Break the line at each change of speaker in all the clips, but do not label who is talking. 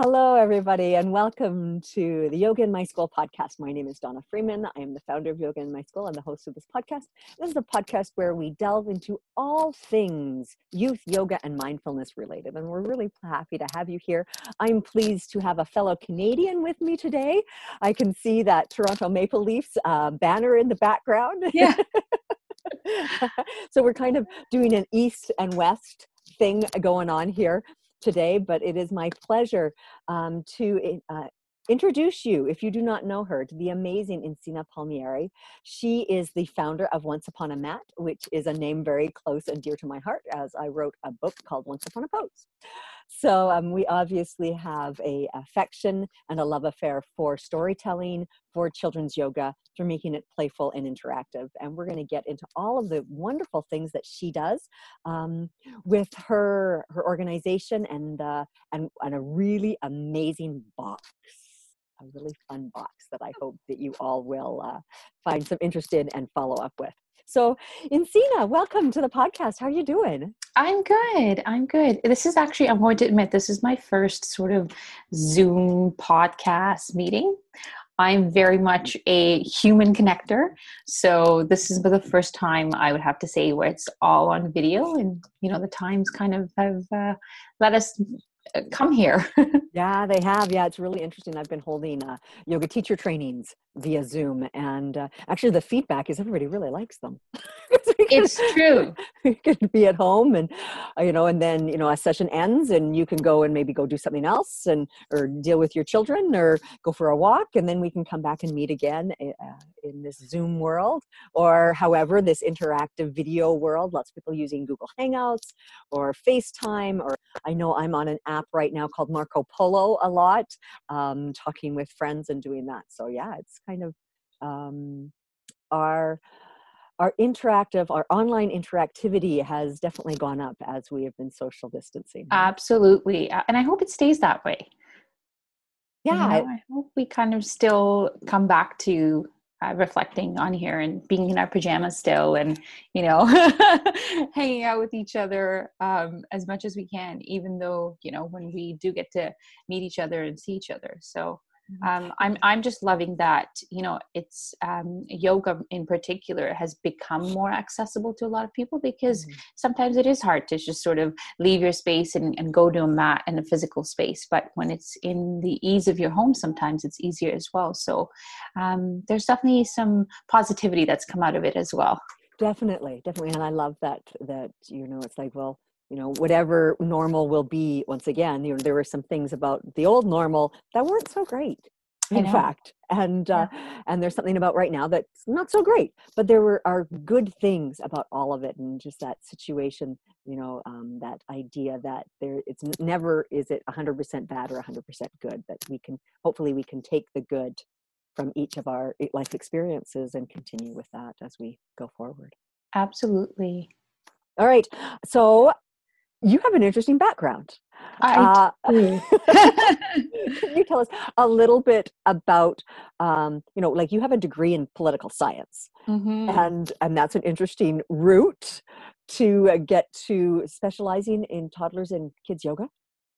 Hello, everybody, and welcome to the Yoga in My School podcast. My name is Donna Freeman. I am the founder of Yoga in My School and the host of this podcast. This is a podcast where we delve into all things youth, yoga, and mindfulness related. And we're really happy to have you here. I'm pleased to have a fellow Canadian with me today. I can see that Toronto Maple Leafs uh, banner in the background.
Yeah.
so we're kind of doing an east and west thing going on here today, but it is my pleasure um, to uh, introduce you, if you do not know her, to the amazing Encina Palmieri. She is the founder of Once Upon a Mat, which is a name very close and dear to my heart, as I wrote a book called Once Upon a Pose. So um, we obviously have a affection and a love affair for storytelling, for children's yoga, for making it playful and interactive. And we're going to get into all of the wonderful things that she does um, with her her organization and uh, and and a really amazing box a really fun box that I hope that you all will uh, find some interest in and follow up with. So, Encina, welcome to the podcast. How are you doing?
I'm good. I'm good. This is actually, I'm going to admit, this is my first sort of Zoom podcast meeting. I'm very much a human connector. So this is the first time I would have to say where it's all on video and, you know, the times kind of have uh, let us uh, come here.
yeah, they have. Yeah, it's really interesting. I've been holding uh, yoga teacher trainings via Zoom, and uh, actually, the feedback is everybody really likes them.
it's true.
You can be at home, and uh, you know, and then you know, a session ends, and you can go and maybe go do something else, and or deal with your children, or go for a walk, and then we can come back and meet again eh, uh, in this Zoom world, or however, this interactive video world. Lots of people using Google Hangouts or FaceTime, or I know I'm on an app right now called Marco Polo a lot, um, talking with friends and doing that. So yeah, it's kind of um, our our interactive our online interactivity has definitely gone up as we have been social distancing
absolutely and i hope it stays that way
yeah
you know, i hope we kind of still come back to uh, reflecting on here and being in our pajamas still and you know hanging out with each other um, as much as we can even though you know when we do get to meet each other and see each other so. Um, I'm I'm just loving that you know it's um, yoga in particular has become more accessible to a lot of people because mm-hmm. sometimes it is hard to just sort of leave your space and, and go to a mat and a physical space but when it's in the ease of your home sometimes it's easier as well. So um, there's definitely some positivity that's come out of it as well.
Definitely definitely and i love that that you know it's like well you know whatever normal will be once again you know there were some things about the old normal that weren't so great in fact and uh, yeah. uh, and there's something about right now that's not so great but there were are good things about all of it and just that situation you know um, that idea that there it's never is it 100% bad or 100% good that we can hopefully we can take the good from each of our life experiences and continue with that as we go forward.
Absolutely.
All right so you have an interesting background.
Uh,
can you tell us a little bit about, um, you know, like you have a degree in political science, mm-hmm. and and that's an interesting route to uh, get to specializing in toddlers and kids yoga.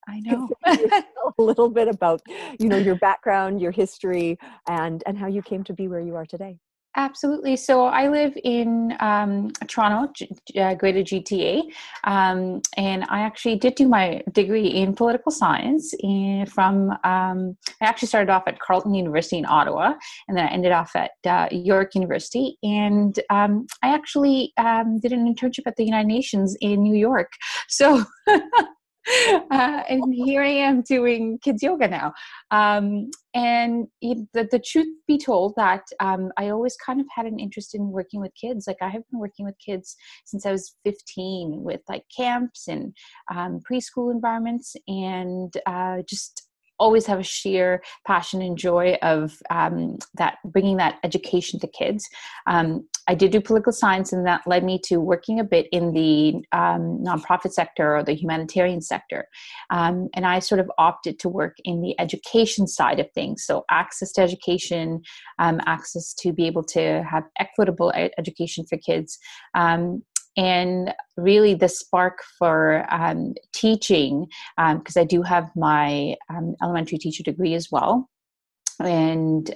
I know
a little bit about, you know, your background, your history, and and how you came to be where you are today.
Absolutely. So I live in um, Toronto, uh, Greater GTA, um, and I actually did do my degree in political science. In, from um, I actually started off at Carleton University in Ottawa, and then I ended off at uh, York University. And um, I actually um, did an internship at the United Nations in New York. So. uh, and here I am doing kids yoga now. Um, and the, the truth be told, that um, I always kind of had an interest in working with kids. Like I have been working with kids since I was 15 with like camps and um, preschool environments, and uh, just always have a sheer passion and joy of um, that bringing that education to kids. Um, I did do political science, and that led me to working a bit in the um, nonprofit sector or the humanitarian sector. Um, and I sort of opted to work in the education side of things. So, access to education, um, access to be able to have equitable education for kids, um, and really the spark for um, teaching because um, i do have my elementary teacher degree as well and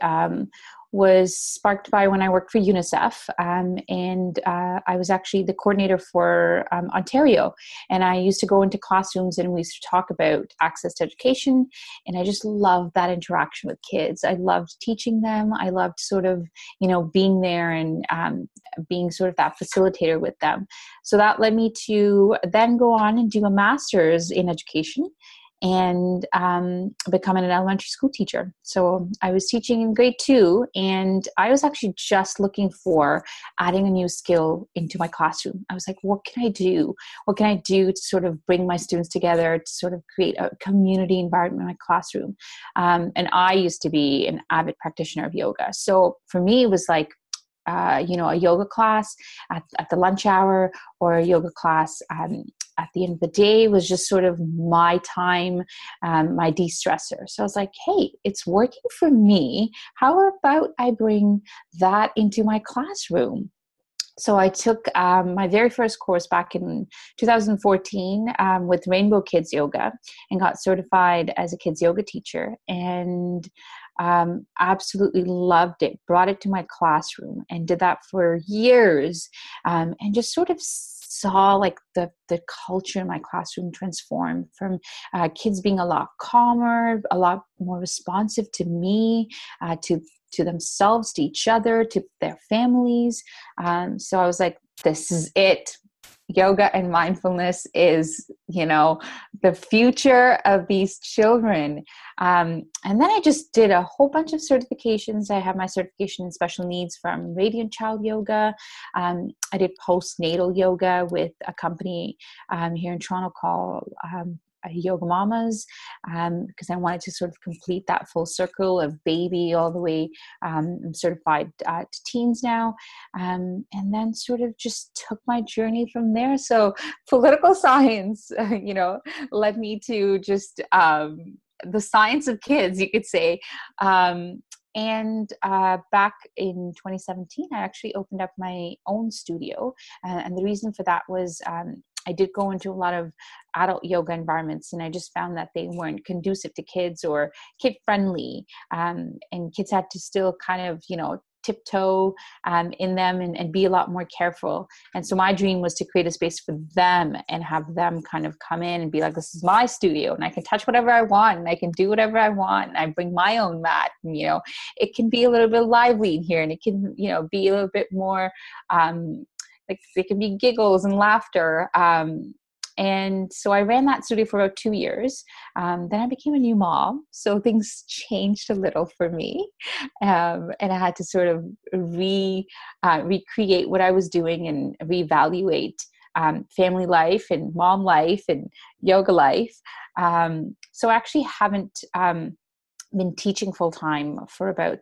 was sparked by when I worked for UNICEF, um, and uh, I was actually the coordinator for um, Ontario. And I used to go into classrooms and we used to talk about access to education. And I just loved that interaction with kids. I loved teaching them. I loved sort of, you know, being there and um, being sort of that facilitator with them. So that led me to then go on and do a master's in education and um, becoming an elementary school teacher. So I was teaching in grade two, and I was actually just looking for adding a new skill into my classroom. I was like, what can I do? What can I do to sort of bring my students together to sort of create a community environment in my classroom? Um, and I used to be an avid practitioner of yoga. So for me, it was like, uh, you know, a yoga class at, at the lunch hour or a yoga class um, at the end of the day was just sort of my time, um, my de stressor. So I was like, hey, it's working for me. How about I bring that into my classroom? So I took um, my very first course back in 2014 um, with Rainbow Kids Yoga and got certified as a kids yoga teacher and um, absolutely loved it. Brought it to my classroom and did that for years um, and just sort of saw like the the culture in my classroom transform from uh, kids being a lot calmer a lot more responsive to me uh, to to themselves to each other to their families. Um, so i was like this is it yoga and mindfulness is you know the future of these children. Um, and then i just did a whole bunch of certifications. I have my certification in special needs from radiant child yoga. Um, i did postnatal yoga with a company um, here in toronto called um, yoga mamas um, because I wanted to sort of complete that full circle of baby all the way. Um, I'm certified uh, to teens now, um, and then sort of just took my journey from there. So political science, you know, led me to just um, the science of kids, you could say. Um, and uh, back in 2017, I actually opened up my own studio. Uh, and the reason for that was um, I did go into a lot of adult yoga environments, and I just found that they weren't conducive to kids or kid friendly. Um, and kids had to still kind of, you know, tiptoe um, in them and, and, be a lot more careful. And so my dream was to create a space for them and have them kind of come in and be like, this is my studio and I can touch whatever I want and I can do whatever I want. And I bring my own mat. And, you know, it can be a little bit lively in here and it can, you know, be a little bit more um, like it can be giggles and laughter um, and so I ran that studio for about two years. Um, then I became a new mom, so things changed a little for me, um, and I had to sort of re uh, recreate what I was doing and reevaluate um, family life and mom life and yoga life. Um, so I actually haven't um, been teaching full time for about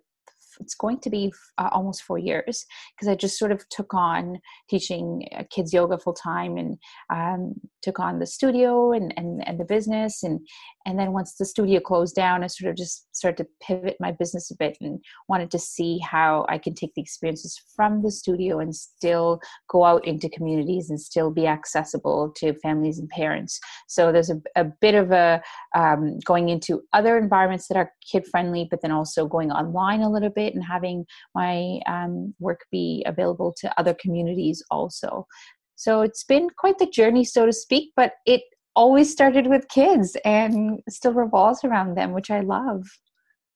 it's going to be uh, almost four years because I just sort of took on teaching uh, kids yoga full time and um, took on the studio and, and, and the business and and then once the studio closed down i sort of just started to pivot my business a bit and wanted to see how i can take the experiences from the studio and still go out into communities and still be accessible to families and parents. So there's a, a bit of a um, going into other environments that are kid friendly but then also going online a little bit and having my um, work be available to other communities also. So it's been quite the journey, so to speak, but it always started with kids and still revolves around them, which I love.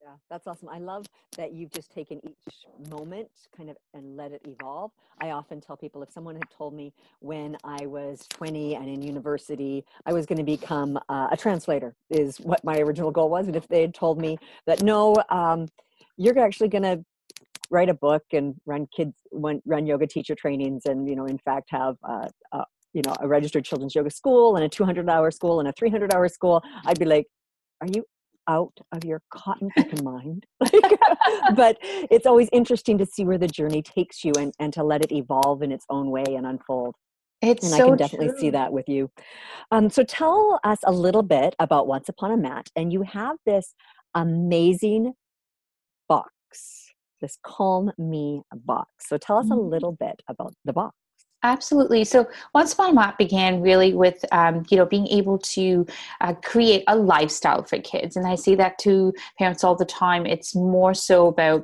Yeah, that's awesome. I love that you've just taken each moment kind of and let it evolve. I often tell people if someone had told me when I was 20 and in university, I was going to become uh, a translator, is what my original goal was. And if they had told me that no, um, you're actually going to write a book and run kids run yoga teacher trainings and you know in fact have uh, uh, you know a registered children's yoga school and a 200 hour school and a 300 hour school i'd be like are you out of your cotton mind but it's always interesting to see where the journey takes you and, and to let it evolve in its own way and unfold
it's
and
so
I can definitely
true.
see that with you. Um, so tell us a little bit about Once Upon a Mat. And you have this amazing box this Calm Me box. So tell us a
Mm-hmm.
little bit about the box.
Absolutely. So once upon a mat began really with, um, you know, being able to uh, create a lifestyle for kids, and I say that to parents all the time. It's more so about,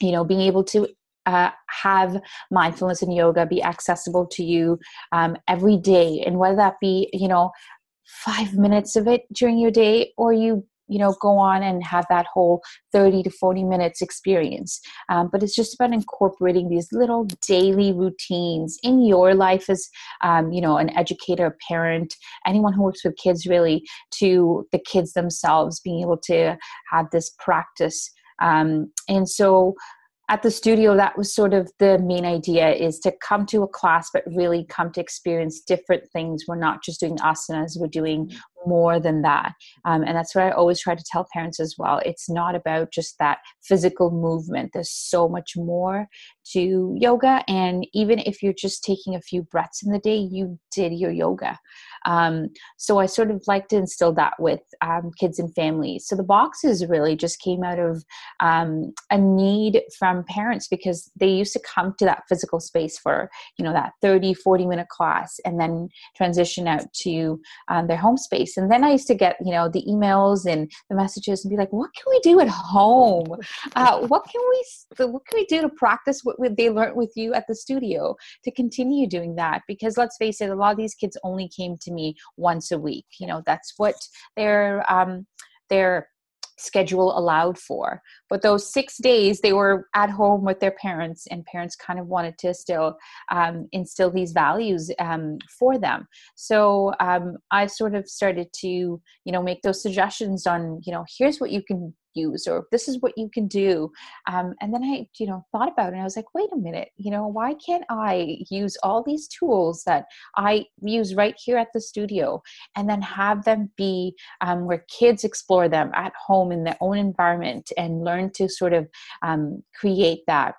you know, being able to uh, have mindfulness and yoga be accessible to you um, every day, and whether that be, you know, five minutes of it during your day, or you you know go on and have that whole 30 to 40 minutes experience. Um, but it's just about incorporating these little daily routines in your life as um, you know an educator a parent anyone who works with kids really to the kids themselves being able to have this practice. Um, and so at the studio that was sort of the main idea is to come to a class but really come to experience different things. We're not just doing asanas we're doing more than that. Um, and that's what i always try to tell parents as well. It's not about just that physical movement. There's so much more to yoga and even if you're just taking a few breaths in the day you did your yoga. Um, so i sort of like to instill that with um, kids and families so the boxes really just came out of um, a need from parents because they used to come to that physical space for you know that 30 40 minute class and then transition out to um, their home space. And then i used to get you know the emails and the messages and be like what can we do at home? Uh, what can we what can we do to practice what they learned with you at the studio to continue doing that? Because let's face it a lot of these kids only came to me once a week. You know that's what their um their schedule allowed for. But those six days they were at home with their parents and parents kind of wanted to still um, instill these values um, for them. So um, i sort of started to you know make those suggestions on you know here's what you can use or this is what you can do. Um, and then i you know thought about it and i was like wait a minute you know why can't i use all these tools that i use right here at the studio and then have them be um, where kids explore them at home in their own environment and learn to sort of um, create that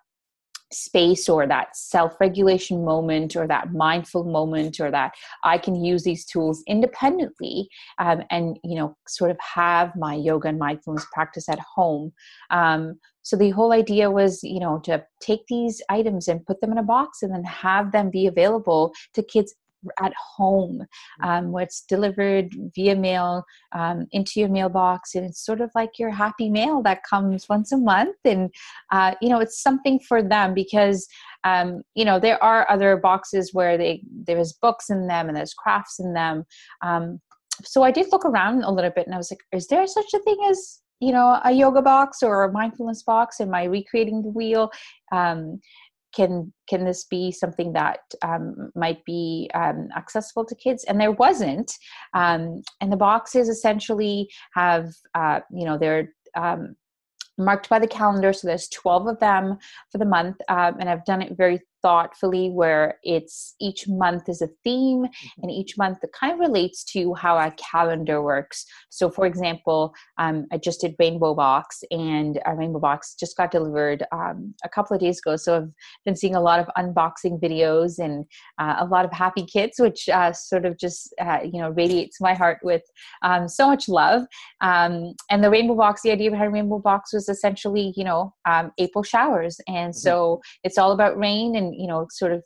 space or that self-regulation moment or that mindful moment or that i can use these tools independently um, and you know sort of have my yoga and mindfulness practice at home. Um, so the whole idea was you know to take these items and put them in a box and then have them be available to kids at home um, where it's delivered via mail um, into your mailbox and it's sort of like your happy mail that comes once a month and uh, you know it's something for them because um, you know there are other boxes where they there's books in them and there's crafts in them um, so i did look around a little bit and i was like is there such a thing as you know a yoga box or a mindfulness box? Am i recreating the wheel? Um, can can this be something that um, might be um, accessible to kids? And there wasn't um, and the boxes essentially have uh, you know they're um, marked by the calendar so there's 12 of them for the month um, and i've done it very thoughtfully where it's each month is a theme mm-hmm. and each month it kind of relates to how our calendar works so for example um, i just did rainbow box and our rainbow box just got delivered um, a couple of days ago so i've been seeing a lot of unboxing videos and uh, a lot of happy kids which uh, sort of just uh, you know radiates my heart with um, so much love um, and the rainbow box the idea behind rainbow box was essentially you know um, april showers and mm-hmm. so it's all about rain and you know sort of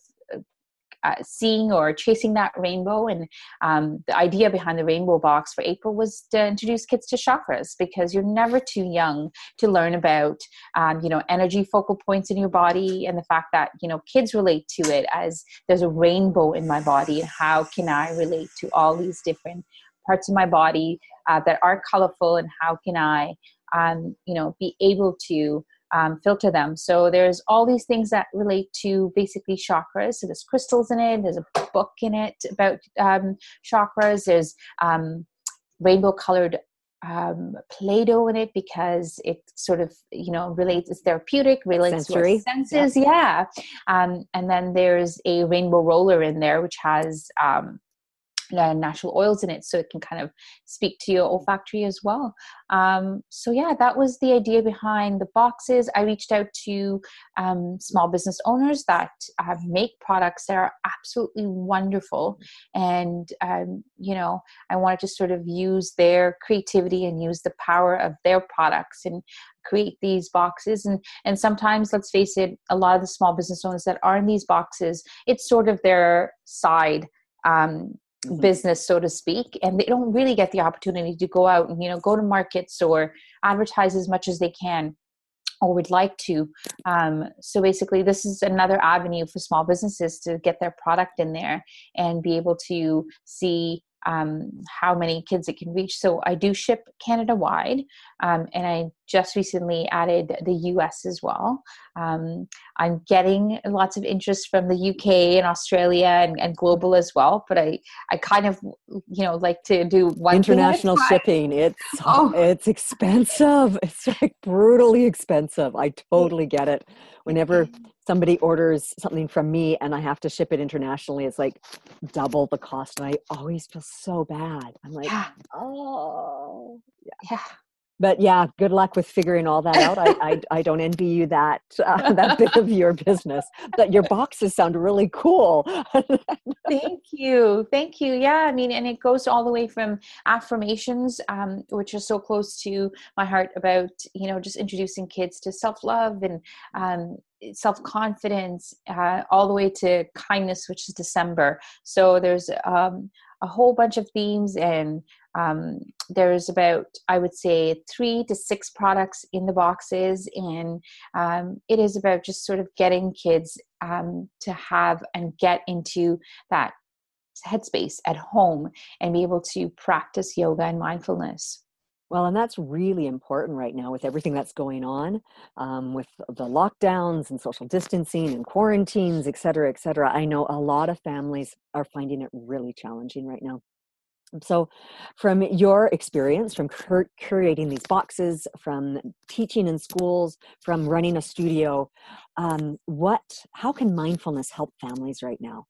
uh, seeing or chasing that rainbow. And um, the idea behind the rainbow box for April was to introduce kids to chakras because you're never too young to learn about, um, you know, energy focal points in your body and the fact that, you know, kids relate to it as there's a rainbow in my body and how can I relate to all these different parts of my body uh, that are colorful and how can I, um, you know, be able to um, filter them. So there's all these things that relate to basically chakras. So there's crystals in it. There's a book in it about um, chakras. There's um, rainbow colored um, Play-Doh in it because it sort of you know relates. It's therapeutic, relates Sensory. to our senses. Yeah. yeah. Um, and then there's a rainbow roller in there which has um, natural oils in it so it can kind of speak to your olfactory as well. Um, so yeah that was the idea behind the boxes. I reached out to um, small business owners that uh, make products that are absolutely wonderful. And um, you know i wanted to sort of use their creativity and use the power of their products and create these boxes. And and sometimes let's face it a lot of the small business owners that are in these boxes it's sort of their side um, mm-hmm. business so to speak and they don't really get the opportunity to go out and you know go to markets or advertise as much as they can or would like to. Um, so basically, this is another avenue for small businesses to get their product in there and be able to see um, how many kids it can reach. So I do ship Canada wide, um, and I just recently added the US as well. Um, I'm getting lots of interest from the UK and Australia and, and, global as well. But I, I kind of, you know, like to do one
international shipping. It's oh. it's expensive. It's like brutally expensive. I totally get it. Whenever somebody orders something from me and I have to ship it internationally, it's like double the cost. And I always feel so bad. I'm like, yeah. oh,
yeah. yeah.
But yeah, good luck with figuring all that out. I, I, I don't envy you that uh, that bit of your business. But your boxes sound really cool.
Thank you, thank you. Yeah, I mean, and it goes all the way from affirmations, um, which are so close to my heart about you know just introducing kids to self love and um, self confidence uh, all the way to kindness, which is December. So there's um, a whole bunch of themes, and um, there's about, I would say, three to six products in the boxes. And um, it is about just sort of getting kids um, to have and get into that headspace at home and be able to practice yoga and mindfulness.
Well, and that's really important right now with everything that's going on um, with the lockdowns and social distancing and quarantines, et cetera, et cetera. I know a lot of families are finding it really challenging right now. So, from your experience, from cur- curating these boxes, from teaching in schools, from running a studio, um, what, how can mindfulness help families right now?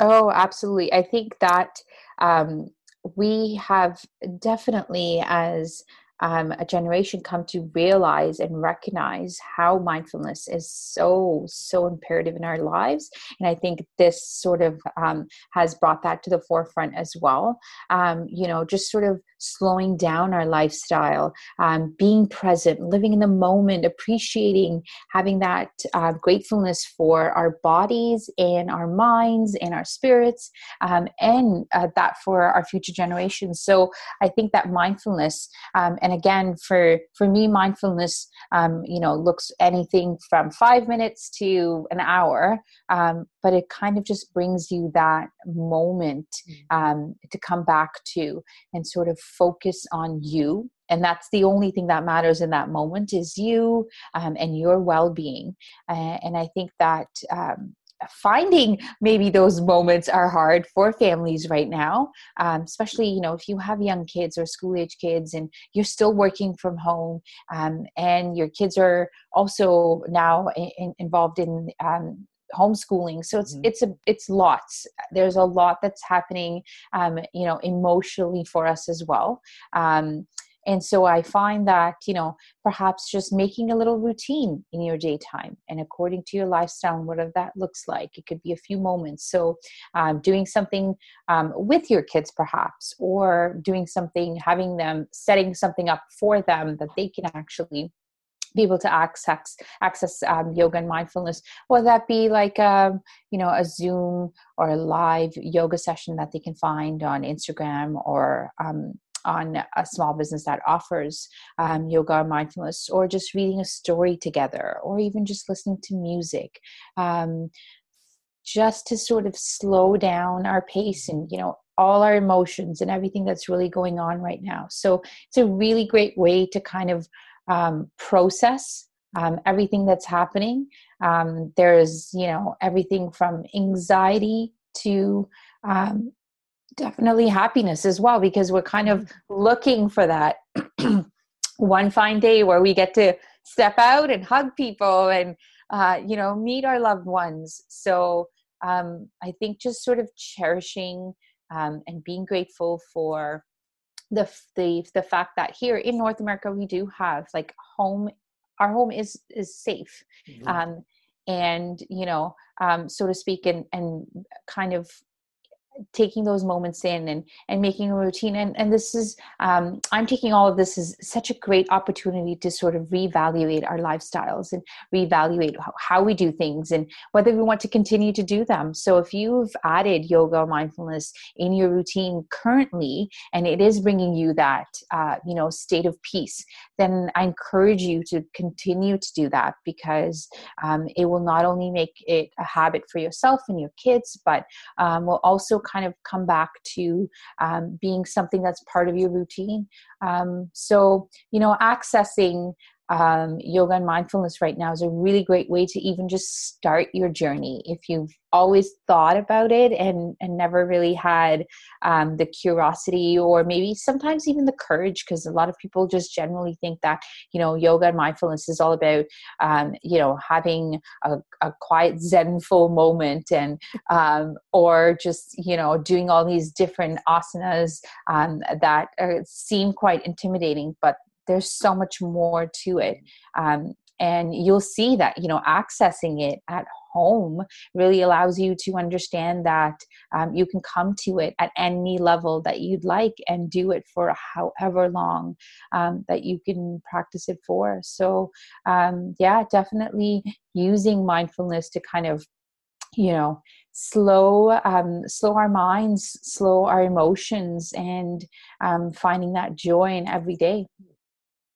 Oh, absolutely. I think that um, we have definitely as um, a generation come to realize and recognize how mindfulness is so so imperative in our lives. And i think this sort of um, has brought that to the forefront as well. Um, you know just sort of slowing down our lifestyle um, being present living in the moment appreciating having that uh, gratefulness for our bodies and our minds and our spirits um, and uh, that for our future generations. So i think that mindfulness and and again for for me mindfulness um, you know looks anything from five minutes to an hour um, but it kind of just brings you that moment mm. um, to come back to and sort of focus on you and that's the only thing that matters in that moment is you um, and your well-being uh, and i think that um, finding maybe those moments are hard for families right now um, especially you know if you have young kids or school age kids and you're still working from home um, and your kids are also now in, involved in um, homeschooling. So it's mm-hmm. it's a it's lots. There's a lot that's happening um, you know emotionally for us as well. Um, and so I find that, you know, perhaps just making a little routine in your daytime and according to your lifestyle whatever that looks like, it could be a few moments. So um, doing something um, with your kids, perhaps, or doing something, having them setting something up for them that they can actually be able to access access um, yoga and mindfulness whether that be like um, you know a zoom or a live yoga session that they can find on instagram or um, on a small business that offers um, yoga or mindfulness, or just reading a story together, or even just listening to music. Um, just to sort of slow down our pace and you know all our emotions and everything that's really going on right now so it's a really great way to kind of um, process um, everything that's happening um, there's you know everything from anxiety to um, definitely happiness as well because we're kind of mm-hmm. looking for that one fine day where we get to step out and hug people and uh, you know meet our loved ones so um, i think just sort of cherishing um, and being grateful for the, the the fact that here in north america we do have like home our home is is safe mm-hmm. um, and you know um, so to speak and and kind of taking those moments in and and making a routine. And and this is um, i'm taking all of this as such a great opportunity to sort of reevaluate our lifestyles and reevaluate how, we do things and whether we want to continue to do them. So if you've added yoga or mindfulness in your routine currently and it is bringing you that uh, you know state of peace then i encourage you to continue to do that because um, it will not only make it a habit for yourself and your kids but um, will also kind of come back to um, being something that's part of your routine. Um, so, you know, accessing um, yoga and mindfulness right now is a really great way to even just start your journey. If you've always thought about it and and never really had um, the curiosity or maybe sometimes even the courage because a lot of people just generally think that you know yoga and mindfulness is all about um, you know having a, a quiet zenful moment and um, or just you know doing all these different asanas um, that are, seem quite intimidating but there's so much more to it. Um, and you'll see that you know accessing it at home really allows you to understand that um, you can come to it at any level that you'd like and do it for however long um, that you can practice it for. So um, yeah definitely using mindfulness to kind of you know slow um, slow our minds slow our emotions and um, finding that joy in every day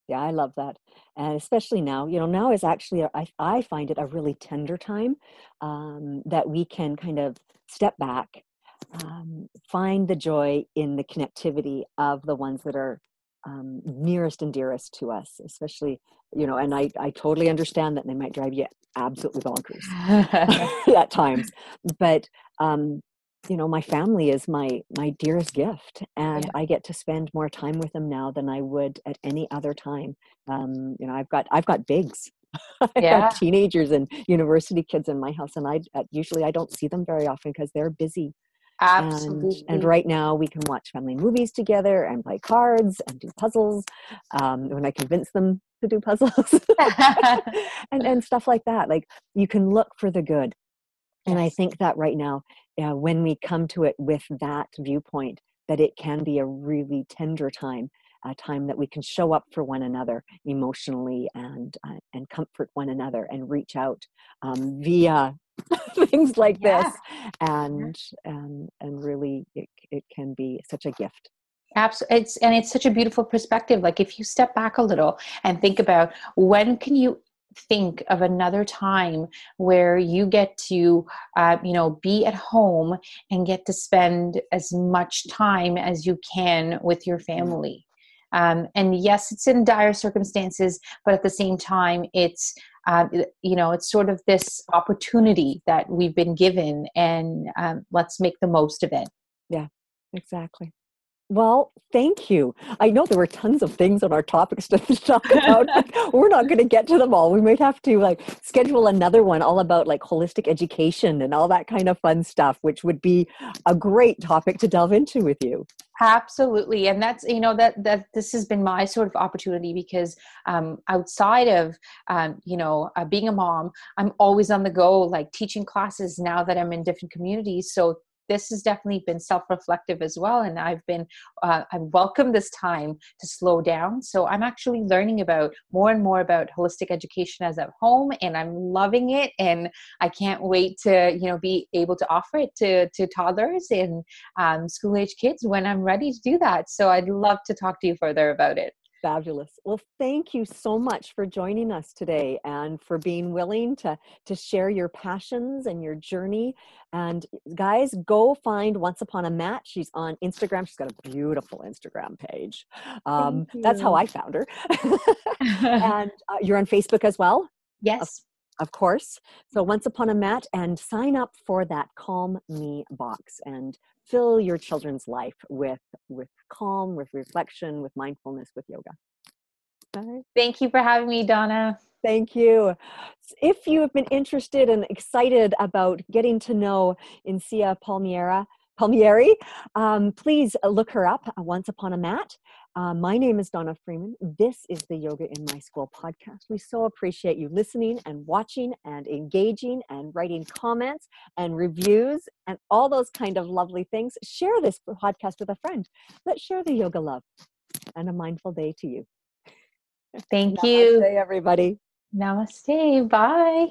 yeah, I love that. And especially now, you know, now is actually, a, I, I find it a really tender time um, that we can kind of step back, um, find the joy in the connectivity of the ones that are um, nearest and dearest to us, especially, you know, and I, I totally understand that they might drive you absolutely bonkers at times. But um, you know my family is my my dearest gift and yeah. i get to spend more time with them now than i would at any other time um, you know i've got i've got bigs i've yeah. got teenagers and university kids in my house and i uh, usually i don't see them very often because they're busy
Absolutely.
And, and, right now we can watch family movies together and play cards and do puzzles um, when I convince them to do puzzles and, and stuff like that. Like you can look for the good and i think that right now uh, when we come to it with that viewpoint that it can be a really tender time a time that we can show up for one another emotionally and uh, and comfort one another and reach out um, via things like yeah. this and and and really it, it can be such a gift
Absolutely. It's and it's such a beautiful perspective. Like if you step back a little and think about when can you think of another time where you get to uh, you know be at home and get to spend as much time as you can with your mm-hmm. family. Um, and yes it's in dire circumstances but at the same time it's uh, you know it's sort of this opportunity that we've been given and um, let's make the most of it.
Yeah exactly Well, thank you. I know there were tons of things on our topics to talk about. we're not going to get to them all. We might have to like schedule another one all about like holistic education and all that kind of fun stuff, which would be a great topic to delve into with you.
Absolutely, and that's you know that that this has been my sort of opportunity because um, outside of um, you know uh, being a mom, I'm always on the go, like teaching classes now that I'm in different communities. So this has definitely been self-reflective as well and i've been uh, i welcome this time to slow down. So i'm actually learning about more and more about holistic education as at home and i'm loving it and i can't wait to you know be able to offer it to to toddlers and um, school age kids when i'm ready to do that. So i'd love to talk to you further about it
Fabulous. Well, thank you so much for joining us today and for being willing to, to share your passions and your journey. And guys, go find Once Upon a Mat. She's on Instagram. She's got a beautiful Instagram page. Um, that's how I found her. and uh, you're on Facebook as well?
Yes
of course. So once upon a mat and sign up for that calm me box and fill your children's life with with calm, with reflection, with mindfulness, with yoga.
Thank you for having me, Donna.
Thank you. If you have been interested and excited about getting to know Incia Palmiera, Palmieri, um, please look her up, uh, Once Upon a Mat. Uh, my name is Donna Freeman. This is the Yoga in My School podcast. We so appreciate you listening and watching and engaging and writing comments and reviews and all those kind of lovely things. Share this podcast with a friend. Let's share the yoga love and a mindful day to you.
Thank
Namaste,
you.
everybody.
Namaste. Bye.